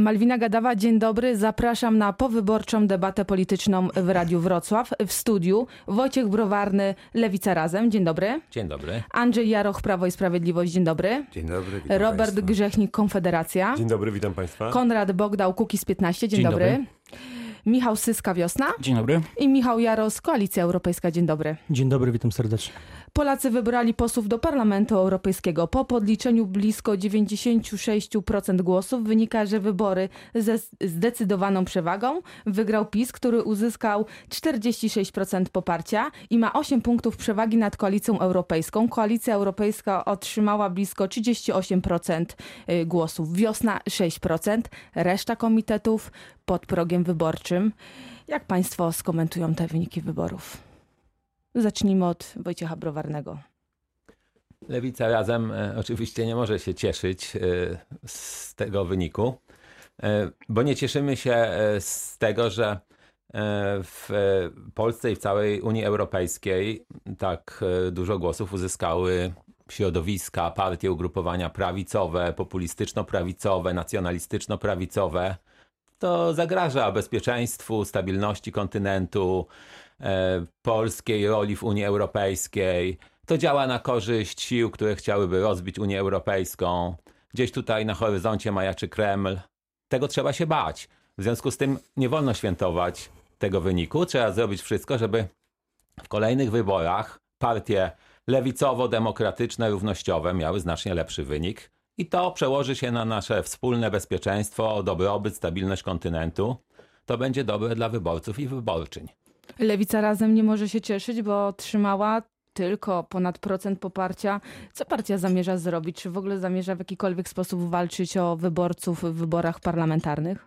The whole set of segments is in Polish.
Malwina Gadawa, dzień dobry. Zapraszam na powyborczą debatę polityczną w Radiu Wrocław. W studiu Wojciech Browarny, Lewica Razem. Dzień dobry. Dzień dobry. Andrzej Jaroch, Prawo i Sprawiedliwość. Dzień dobry. Dzień dobry. Witam Robert państwa. Grzechnik, Konfederacja. Dzień dobry, witam Państwa. Konrad Bogdał, Kukiz 15. Dzień, Dzień dobry. dobry. Michał Syska, Wiosna. Dzień dobry. I Michał Jaros, Koalicja Europejska. Dzień dobry. Dzień dobry, witam serdecznie. Polacy wybrali posłów do Parlamentu Europejskiego. Po podliczeniu blisko 96% głosów wynika, że wybory ze zdecydowaną przewagą wygrał PiS, który uzyskał 46% poparcia i ma 8 punktów przewagi nad Koalicją Europejską. Koalicja Europejska otrzymała blisko 38% y, głosów. Wiosna 6%, reszta komitetów pod progiem wyborczym. Jak Państwo skomentują te wyniki wyborów? Zacznijmy od Wojciecha Browarnego. Lewica razem e, oczywiście nie może się cieszyć e, z tego wyniku, e, bo nie cieszymy się z tego, że w Polsce i w całej Unii Europejskiej tak dużo głosów uzyskały środowiska, partie, ugrupowania prawicowe, populistyczno-prawicowe, nacjonalistyczno-prawicowe. To zagraża bezpieczeństwu, stabilności kontynentu, polskiej roli w Unii Europejskiej. To działa na korzyść sił, które chciałyby rozbić Unię Europejską. Gdzieś tutaj na horyzoncie majaczy Kreml. Tego trzeba się bać. W związku z tym nie wolno świętować tego wyniku. Trzeba zrobić wszystko, żeby w kolejnych wyborach partie lewicowo-demokratyczne, równościowe miały znacznie lepszy wynik. I to przełoży się na nasze wspólne bezpieczeństwo, dobrobyt, stabilność kontynentu. To będzie dobre dla wyborców i wyborczyń. Lewica razem nie może się cieszyć, bo otrzymała tylko ponad procent poparcia. Co partia zamierza zrobić? Czy w ogóle zamierza w jakikolwiek sposób walczyć o wyborców w wyborach parlamentarnych?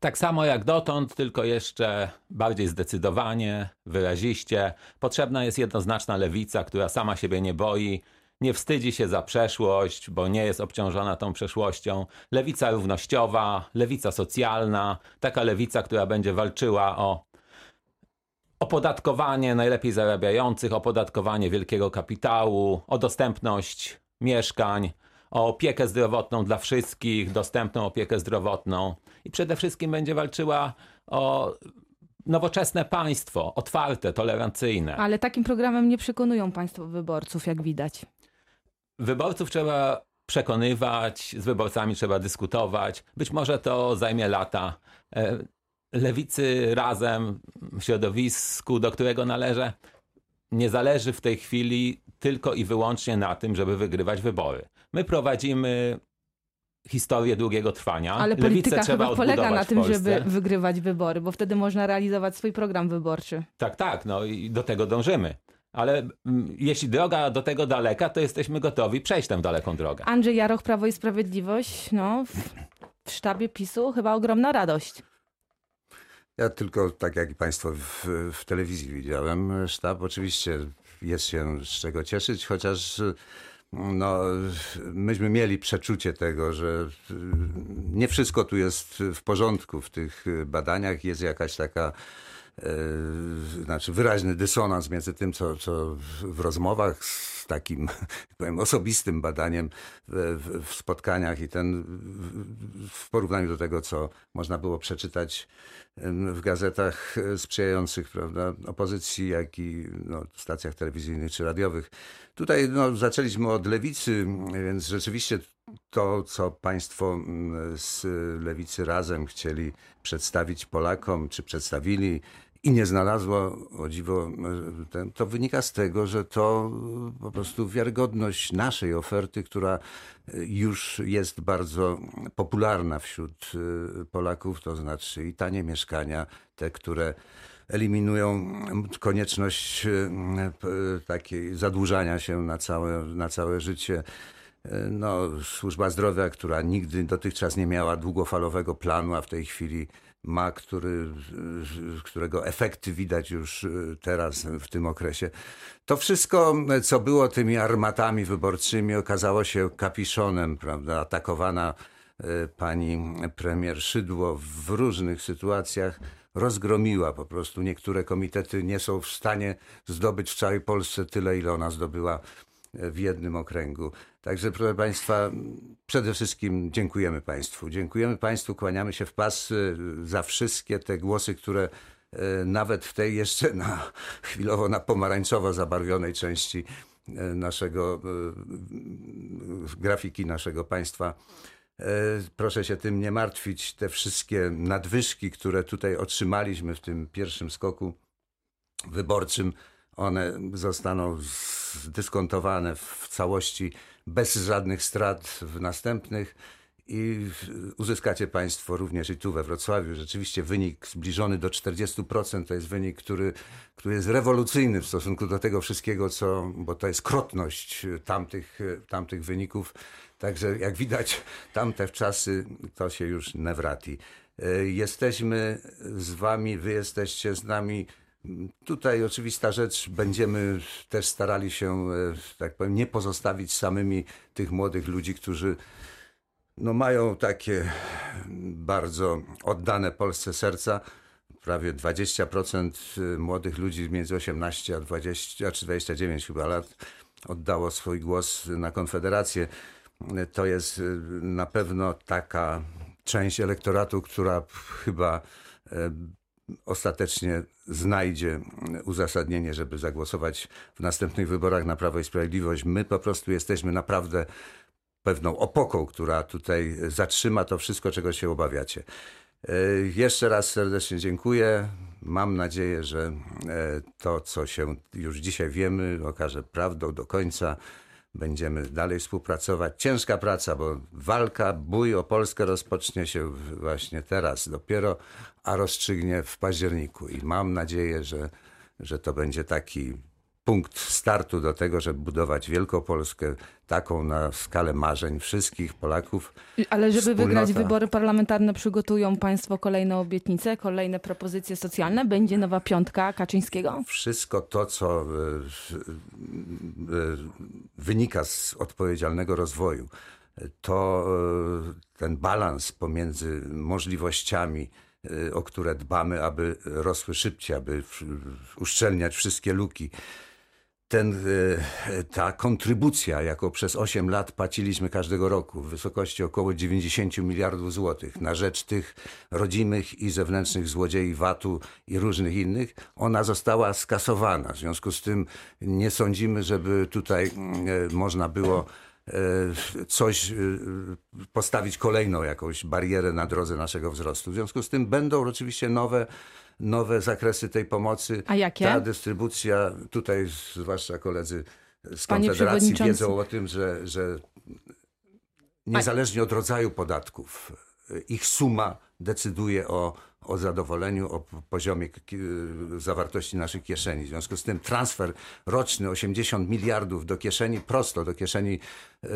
Tak samo jak dotąd, tylko jeszcze bardziej zdecydowanie, wyraziście. Potrzebna jest jednoznaczna lewica, która sama siebie nie boi, nie wstydzi się za przeszłość, bo nie jest obciążona tą przeszłością. Lewica równościowa, lewica socjalna, taka lewica, która będzie walczyła o opodatkowanie najlepiej zarabiających, opodatkowanie wielkiego kapitału, o dostępność mieszkań, o opiekę zdrowotną dla wszystkich, dostępną opiekę zdrowotną i przede wszystkim będzie walczyła o nowoczesne państwo, otwarte, tolerancyjne. Ale takim programem nie przekonują państwo wyborców, jak widać. Wyborców trzeba przekonywać, z wyborcami trzeba dyskutować. Być może to zajmie lata. Lewicy razem, w środowisku, do którego należę, nie zależy w tej chwili tylko i wyłącznie na tym, żeby wygrywać wybory. My prowadzimy historię długiego trwania. Ale Lewicę polityka trzeba chyba polega na tym, żeby wygrywać wybory, bo wtedy można realizować swój program wyborczy. Tak, tak, no i do tego dążymy. Ale mm, jeśli droga do tego daleka, to jesteśmy gotowi przejść tę daleką drogę. Andrzej Jaroch, Prawo i Sprawiedliwość, no w, w sztabie PiSu chyba ogromna radość. Ja tylko, tak jak i Państwo w, w telewizji widziałem, sztab oczywiście jest się z czego cieszyć, chociaż no, myśmy mieli przeczucie tego, że nie wszystko tu jest w porządku w tych badaniach. Jest jakaś taka e, znaczy wyraźny dysonans między tym, co, co w- rozmowach z takim powiem, osobistym badaniem w, w, spotkaniach i ten w- porównaniu do tego, co można było przeczytać w gazetach e, sprzyjających prawda, opozycji, jak i no, stacjach telewizyjnych czy radiowych. Tutaj no, zaczęliśmy od lewicy, więc rzeczywiście to, co Państwo mm, z lewicy razem chcieli przedstawić Polakom, czy przedstawili i nie znalazło, o dziwo, ten, to wynika z tego, że to po prostu wiarygodność naszej oferty, która już jest bardzo popularna wśród e, Polaków, to znaczy i tanie mieszkania, te, które eliminują konieczność p- takiej zadłużania się na całe, na całe życie. E, No, służba zdrowia, która nigdy dotychczas nie miała długofalowego planu, a w tej chwili ma, który, którego efekty widać już e, teraz w tym okresie. To wszystko, co było tymi armatami wyborczymi, okazało się kapiszonem, prawda? Atakowana e, pani premier Szydło w różnych sytuacjach rozgromiła po prostu. Niektóre komitety nie są w stanie zdobyć w całej Polsce tyle, ile ona zdobyła w jednym okręgu. Także proszę Państwa, przede wszystkim dziękujemy Państwu. Dziękujemy Państwu, kłaniamy się w pas y, za wszystkie te głosy, które y, nawet w tej jeszcze na, chwilowo na pomarańczowo zabarwionej części y, naszego grafiki naszego państwa. Proszę się tym nie martwić. Te wszystkie nadwyżki, które tutaj otrzymaliśmy w tym pierwszym skoku wyborczym, one zostaną zdyskontowane w całości bez żadnych strat w następnych i uzyskacie Państwo również i tu we Wrocławiu. Rzeczywiście wynik zbliżony do 40% to jest wynik, który, który jest rewolucyjny w stosunku do tego wszystkiego, co, bo to jest krotność tamtych, tamtych wyników. Także jak widać, tamte czasy to się już nie wrati. Jesteśmy z Wami, Wy jesteście z nami Tutaj oczywista rzecz, będziemy też starali się, e, tak powiem, nie pozostawić samymi tych młodych ludzi, którzy no, mają takie bardzo oddane Polsce serca. Prawie 20% e, młodych ludzi między 18 a 20, czy 29 chyba lat oddało swój głos na Konfederację. E, to jest na pewno taka część elektoratu, która chyba ostatecznie znajdzie uzasadnienie, żeby zagłosować w następnych wyborach na Prawo i Sprawiedliwość. My po prostu jesteśmy naprawdę pewną opoką, która tutaj zatrzyma to wszystko, czego się obawiacie. E, jeszcze raz serdecznie dziękuję. Mam nadzieję, że e, to, co się już dzisiaj wiemy, okaże prawdą do końca. Będziemy dalej współpracować. Ciężka praca, bo walka, bój o Polskę rozpocznie się właśnie teraz dopiero, a rozstrzygnie w październiku. I mam nadzieję, że, że to będzie taki punkt startu do tego, żeby budować Wielkopolskę taką na skalę marzeń wszystkich Polaków. Ale żeby Wspólnota... wygrać wybory parlamentarne, przygotują Państwo kolejne obietnice, kolejne propozycje socjalne? Będzie nowa piątka Kaczyńskiego? Wszystko to, co e, e, wynika z odpowiedzialnego rozwoju, to e, ten balans pomiędzy możliwościami, o które dbamy, aby rosły szybciej, aby uszczelniać wszystkie luki ten, e, ta kontrybucja, jaką przez 8 lat płaciliśmy każdego roku w wysokości około 90 miliardów złotych na rzecz tych rodzimych i zewnętrznych złodziei VAT-u i różnych innych, ona została skasowana. W związku z tym nie sądzimy, żeby tutaj e, można było coś postawić kolejną jakąś barierę na drodze naszego wzrostu. W związku z tym będą oczywiście nowe nowe zakresy tej pomocy. A jakie? Ta dystrybucja, tutaj zwłaszcza koledzy z Konfederacji wiedzą o tym, że, że niezależnie od rodzaju podatków, ich suma decyduje o, o zadowoleniu, o poziomie zawartości naszych kieszeni. W związku z tym transfer roczny 80 miliardów do kieszeni, prosto do kieszeni, e,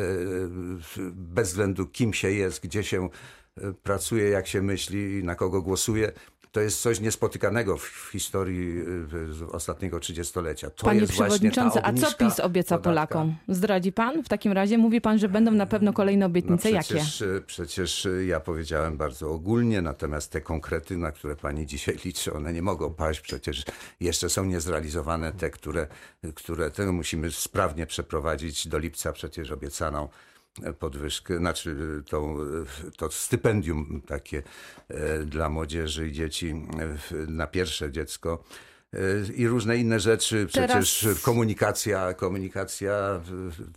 bez względu kim się jest, gdzie się e, pracuje, jak się myśli, na kogo głosuje, to jest coś niespotykanego w historii y, ostatniego trzydziestolecia. To Panie Przewodniczący, a co PiS obieca podatka. Polakom? Zdradzi Pan? W takim razie mówi Pan, że będą na pewno kolejne obietnice. No przecież, Jakie? Y, przecież y, ja powiedziałem bardzo ogólnie, natomiast te konkrety, na które Pani dzisiaj liczy, one nie mogą paść. Przecież jeszcze są niezrealizowane te, które, które tego musimy sprawnie przeprowadzić do lipca przecież obiecaną podwyżkę, znaczy tą, to stypendium takie e, dla młodzieży i dzieci na pierwsze dziecko. e, i różne inne rzeczy. Przecież Teraz... komunikacja, komunikacja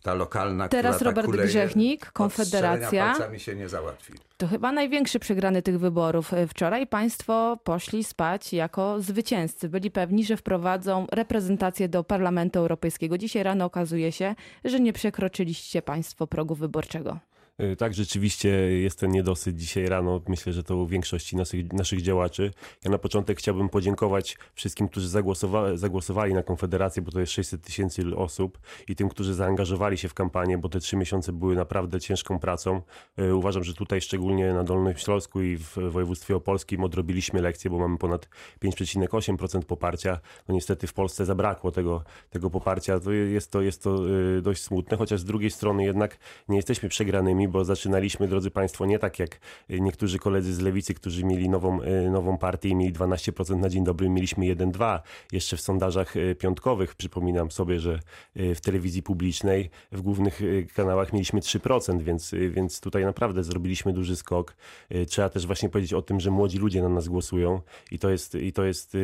ta lokalna, Teraz która Robert tak Grzechnik, Konfederacja. palcami się nie załatwi. To chyba największy przegrany tych wyborów. Wczoraj państwo poszli spać jako zwycięzcy. Byli pewni, że wprowadzą reprezentację do Parlamentu Europejskiego. Dzisiaj rano okazuje się, że nie przekroczyliście państwo progu wyborczego. Y, tak, rzeczywiście jest ten niedosyt dzisiaj rano. Myślę, że to u większości naszych, naszych działaczy. Ja na początek chciałbym podziękować wszystkim, którzy zagłosowali, zagłosowali na Konfederację, bo to jest 600 tysięcy osób i tym, którzy zaangażowali się w kampanię, bo te trzy miesiące były naprawdę ciężką pracą. Y, uważam, że tutaj szczególnie na Dolnym Śląsku i w województwie opolskim odrobiliśmy lekcję, bo mamy ponad 5,8% poparcia. No niestety w Polsce zabrakło tego, tego poparcia. To jest to, jest to y, dość smutne, chociaż z drugiej strony jednak nie jesteśmy przegranymi, bo zaczynaliśmy, drodzy Państwo, nie tak jak niektórzy koledzy z lewicy, którzy mieli nową, nową partię i mieli 12% na dzień dobry, mieliśmy 1-2. Jeszcze w sondażach piątkowych, przypominam sobie, że w telewizji publicznej, w głównych kanałach mieliśmy 3%, więc, więc tutaj naprawdę zrobiliśmy duży skok. Trzeba też właśnie powiedzieć o tym, że młodzi ludzie na nas głosują i to jest, i to jest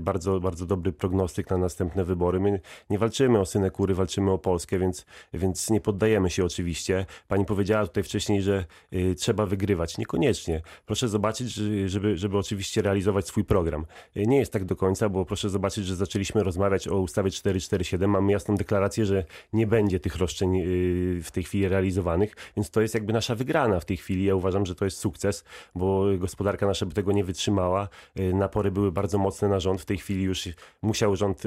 bardzo, bardzo dobry prognostyk na następne wybory. My nie walczymy o synekury, walczymy o Polskę, więc, więc nie poddajemy się oczywiście. Pani powiedziała tutaj wcześniej, że y, trzeba wygrywać. Niekoniecznie. Proszę zobaczyć, żeby, żeby oczywiście realizować swój program. Y, nie jest tak do końca, bo proszę zobaczyć, że zaczęliśmy rozmawiać o ustawie 447. Mamy jasną deklarację, że nie będzie tych roszczeń y, w tej chwili realizowanych, więc to jest jakby nasza wygrana w tej chwili. Ja uważam, że to jest sukces, bo gospodarka nasza by tego nie wytrzymała. Napory były bardzo mocne na rząd. W tej chwili już musiał rząd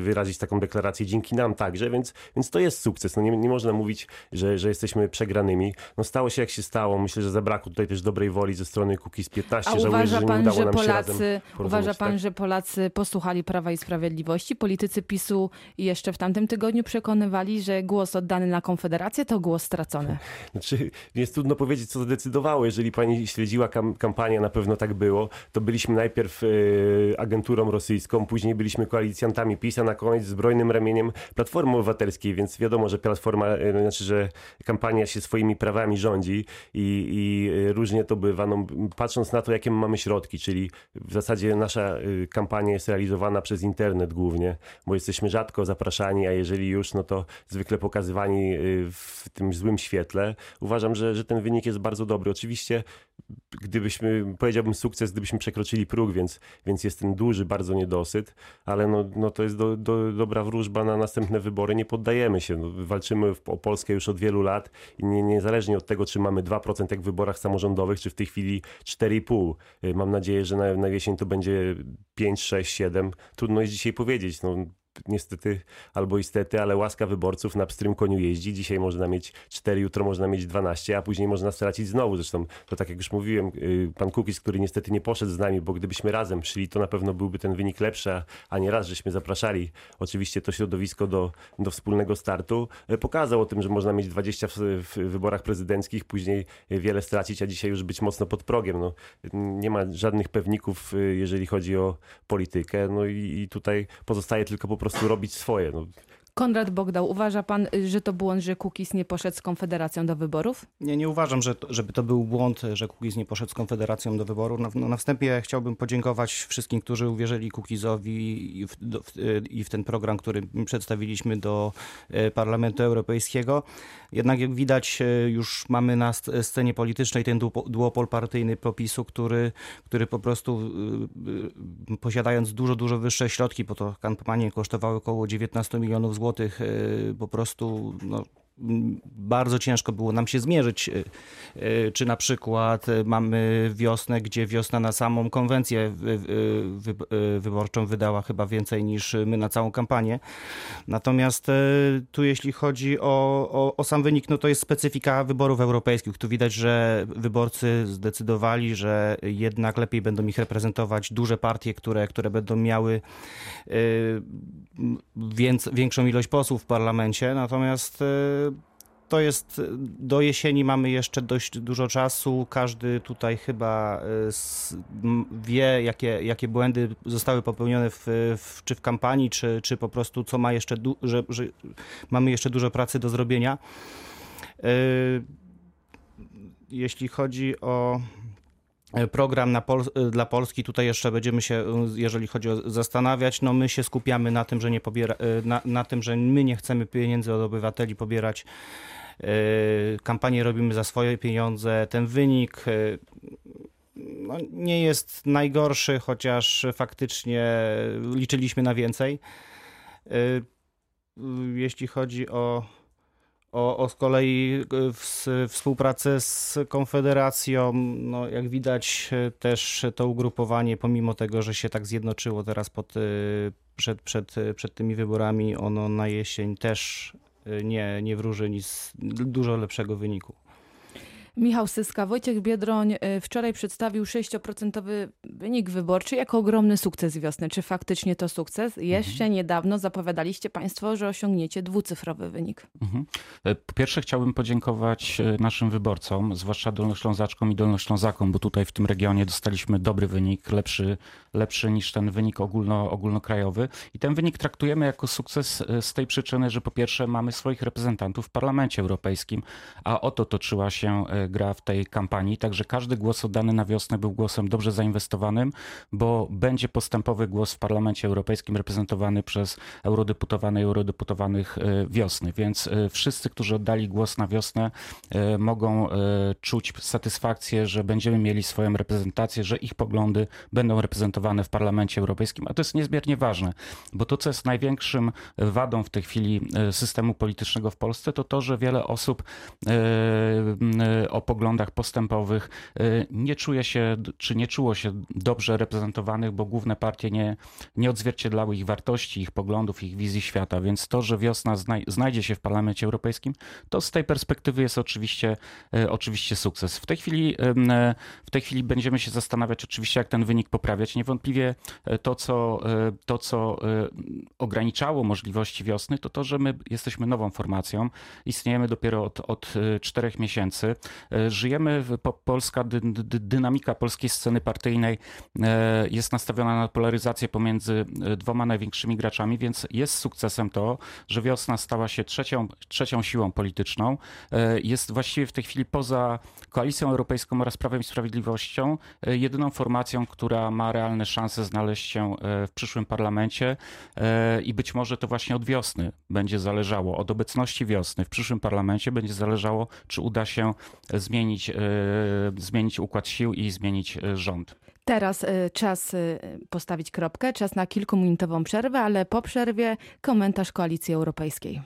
wyrazić taką deklarację dzięki nam także, więc, więc to jest sukces. No nie, nie można mówić, że, że jesteśmy przegranymi. No stało się jak się stało. Myślę, że zabrakło tutaj też dobrej woli ze strony Kukiz 15. A uważa pan, że, że Polacy, uważa pan, tak? że Polacy posłuchali Prawa i Sprawiedliwości? Politycy PiSu jeszcze w tamtym tygodniu przekonywali, że głos oddany na Konfederację to głos stracony. Znaczy, jest trudno powiedzieć, co zdecydowało. Jeżeli pani śledziła kam kampanię, na pewno tak było. To byliśmy najpierw y, agenturą rosyjską, później byliśmy koalicjantami PiS, a na koniec zbrojnym ramieniem Platformy Obywatelskiej, więc wiadomo, że Platforma, y, znaczy, że kampania się swoimi prawami rządzi i, i y, różnie to bywa. No, patrząc na to, jakie mamy środki, czyli w zasadzie nasza kampania jest realizowana przez internet głównie, bo jesteśmy rzadko zapraszani, a jeżeli już, no to zwykle pokazywani w tym złym świetle. Uważam, że, że ten wynik jest bardzo dobry. Oczywiście gdybyśmy, powiedziałbym sukces, gdybyśmy przekroczyli próg, więc, więc jest ten duży bardzo niedosyt, ale no, no to jest do, do, dobra wróżba na następne wybory. Nie poddajemy się. No, walczymy o Polskę już od wielu lat i nie, niezależnie od tego, czy mamy 2% jak w wyborach samorządowych, czy w tej chwili 4,5. Mam nadzieję, że na, na jesień to będzie 5, 6, 7. Trudno jest dzisiaj powiedzieć. No, niestety albo istety, ale łaska wyborców na pstrym koniu jeździ. Dzisiaj można mieć 4, jutro można mieć 12, a później można stracić znowu. Zresztą to tak jak już mówiłem, y, pan Kukis, który niestety nie poszedł z nami, bo gdybyśmy razem szli, to na pewno byłby ten wynik lepszy, a nie raz, żeśmy zapraszali oczywiście to środowisko do, do wspólnego startu. Y, pokazał o tym, że można mieć 20 w, w wyborach prezydenckich, później wiele stracić, a dzisiaj już być mocno pod progiem. No, nie ma żadnych pewników, y, jeżeli chodzi o politykę. No i, i tutaj pozostaje tylko po prostu prostu robić swoje. No. Konrad Bogdał, uważa pan, że to błąd, że Kukiz nie poszedł z Konfederacją do wyborów? Nie, nie uważam, że, żeby to był błąd, że Kukiz nie poszedł z Konfederacją do wyborów. No, no, na wstępie chciałbym podziękować wszystkim, którzy uwierzyli Kukizowi i w, do, w, i w ten program, który przedstawiliśmy do Parlamentu Europejskiego. Jednak jak widać, już mamy na scenie politycznej ten duopol partyjny popisu, który, który po prostu posiadając dużo, dużo wyższe środki, bo to kampanie kosztowały około 19 milionów złotych, złotych e, po prostu no, bardzo ciężko było nam się zmierzyć, e, e, czy na przykład mamy wiosnę, gdzie wiosna na samą konwencję wyborczą wydała chyba więcej niż my na całą kampanię. Natomiast tu jeśli chodzi o, o, o sam wynik, no to jest specyfika wyborów europejskich. Tu widać, że wyborcy zdecydowali, że jednak lepiej będą ich reprezentować duże partie, które, które będą miały więc, większą ilość posłów w parlamencie, natomiast to jest do jesieni mamy jeszcze dość dużo czasu. Każdy tutaj chyba e, wie, jakie, jakie błędy zostały popełnione w, w, czy w kampanii, czy, czy po prostu co ma jeszcze, że, że mamy jeszcze dużo pracy do zrobienia. E, jeśli chodzi o program na Pol dla Polski. Tutaj jeszcze będziemy się, e, jeżeli chodzi o zastanawiać, no my się skupiamy na tym, że nie pobiera, na, na tym, że my nie chcemy pieniędzy od obywateli pobierać. Kampanię robimy za swoje pieniądze. Ten wynik no, nie jest najgorszy, chociaż faktycznie liczyliśmy na więcej. Jeśli chodzi o o, o z kolei e, w, współpracę z Konfederacją, no jak widać e, też to ugrupowanie, pomimo tego, że się tak zjednoczyło teraz pod, e, przed, przed, przed tymi wyborami, ono na jesień też nie, nie wróży nic dużo lepszego wyniku. Michał Syska, Wojciech Biedroń y, wczoraj przedstawił 6% wynik wyborczy jako ogromny sukces wiosny. Czy faktycznie to sukces? Jeszcze niedawno zapowiadaliście Państwo, że osiągniecie dwucyfrowy wynik. Mhm. E, Po pierwsze chciałbym podziękować e, naszym wyborcom, zwłaszcza Dolnoślązaczkom i Dolnoślązakom, bo tutaj w tym regionie dostaliśmy dobry wynik, lepszy, lepszy niż ten wynik ogólno, ogólnokrajowy. I ten wynik traktujemy jako sukces e, z tej przyczyny, że po pierwsze mamy swoich reprezentantów w Parlamencie Europejskim, a o to toczyła się gra w tej kampanii, także każdy głos oddany na wiosnę był głosem dobrze zainwestowanym, bo będzie postępowy głos w Parlamencie Europejskim reprezentowany przez eurodeputowane i eurodeputowanych e, wiosny. Więc e, wszyscy, którzy oddali głos na wiosnę, e, mogą czuć satysfakcję, że będziemy mieli swoją reprezentację, że ich poglądy będą reprezentowane w Parlamencie Europejskim. A to jest niezmiernie ważne, bo to, co jest największym wadą w tej chwili systemu politycznego w Polsce, to to, że wiele osób o poglądach postępowych e, nie czuje się, czy nie czuło się dobrze reprezentowanych, bo główne partie nie, nie odzwierciedlały ich wartości, ich poglądów, ich wizji świata. Więc to, że wiosna znaj- znajdzie się w Parlamencie Europejskim, to z tej perspektywy jest oczywiście, e, oczywiście sukces. W tej chwili, e, w tej chwili będziemy się zastanawiać oczywiście, jak ten wynik poprawiać. Niewątpliwie to, co, to, co ograniczało możliwości wiosny, to to, że my jesteśmy nową formacją. Istniejemy dopiero od, od czterech miesięcy. E, Żyjemy, po, polska dy, dy, dynamika polskiej sceny partyjnej e, jest nastawiona na polaryzację pomiędzy e, dwoma największymi graczami, więc jest sukcesem to, że wiosna stała się trzecią, trzecią siłą polityczną. Jest właściwie w tej chwili poza Koalicją Europejską oraz Prawem i Sprawiedliwością jedyną formacją, która ma realne szanse znaleźć się w przyszłym parlamencie i być może to właśnie od wiosny będzie zależało, od obecności wiosny w przyszłym parlamencie będzie zależało, czy uda się zmienić, e, zmienić układ sił i zmienić e, rząd. Teraz y, czas postawić kropkę, czas na kilkuminutową przerwę, ale po przerwie komentarz Koalicji Europejskiej.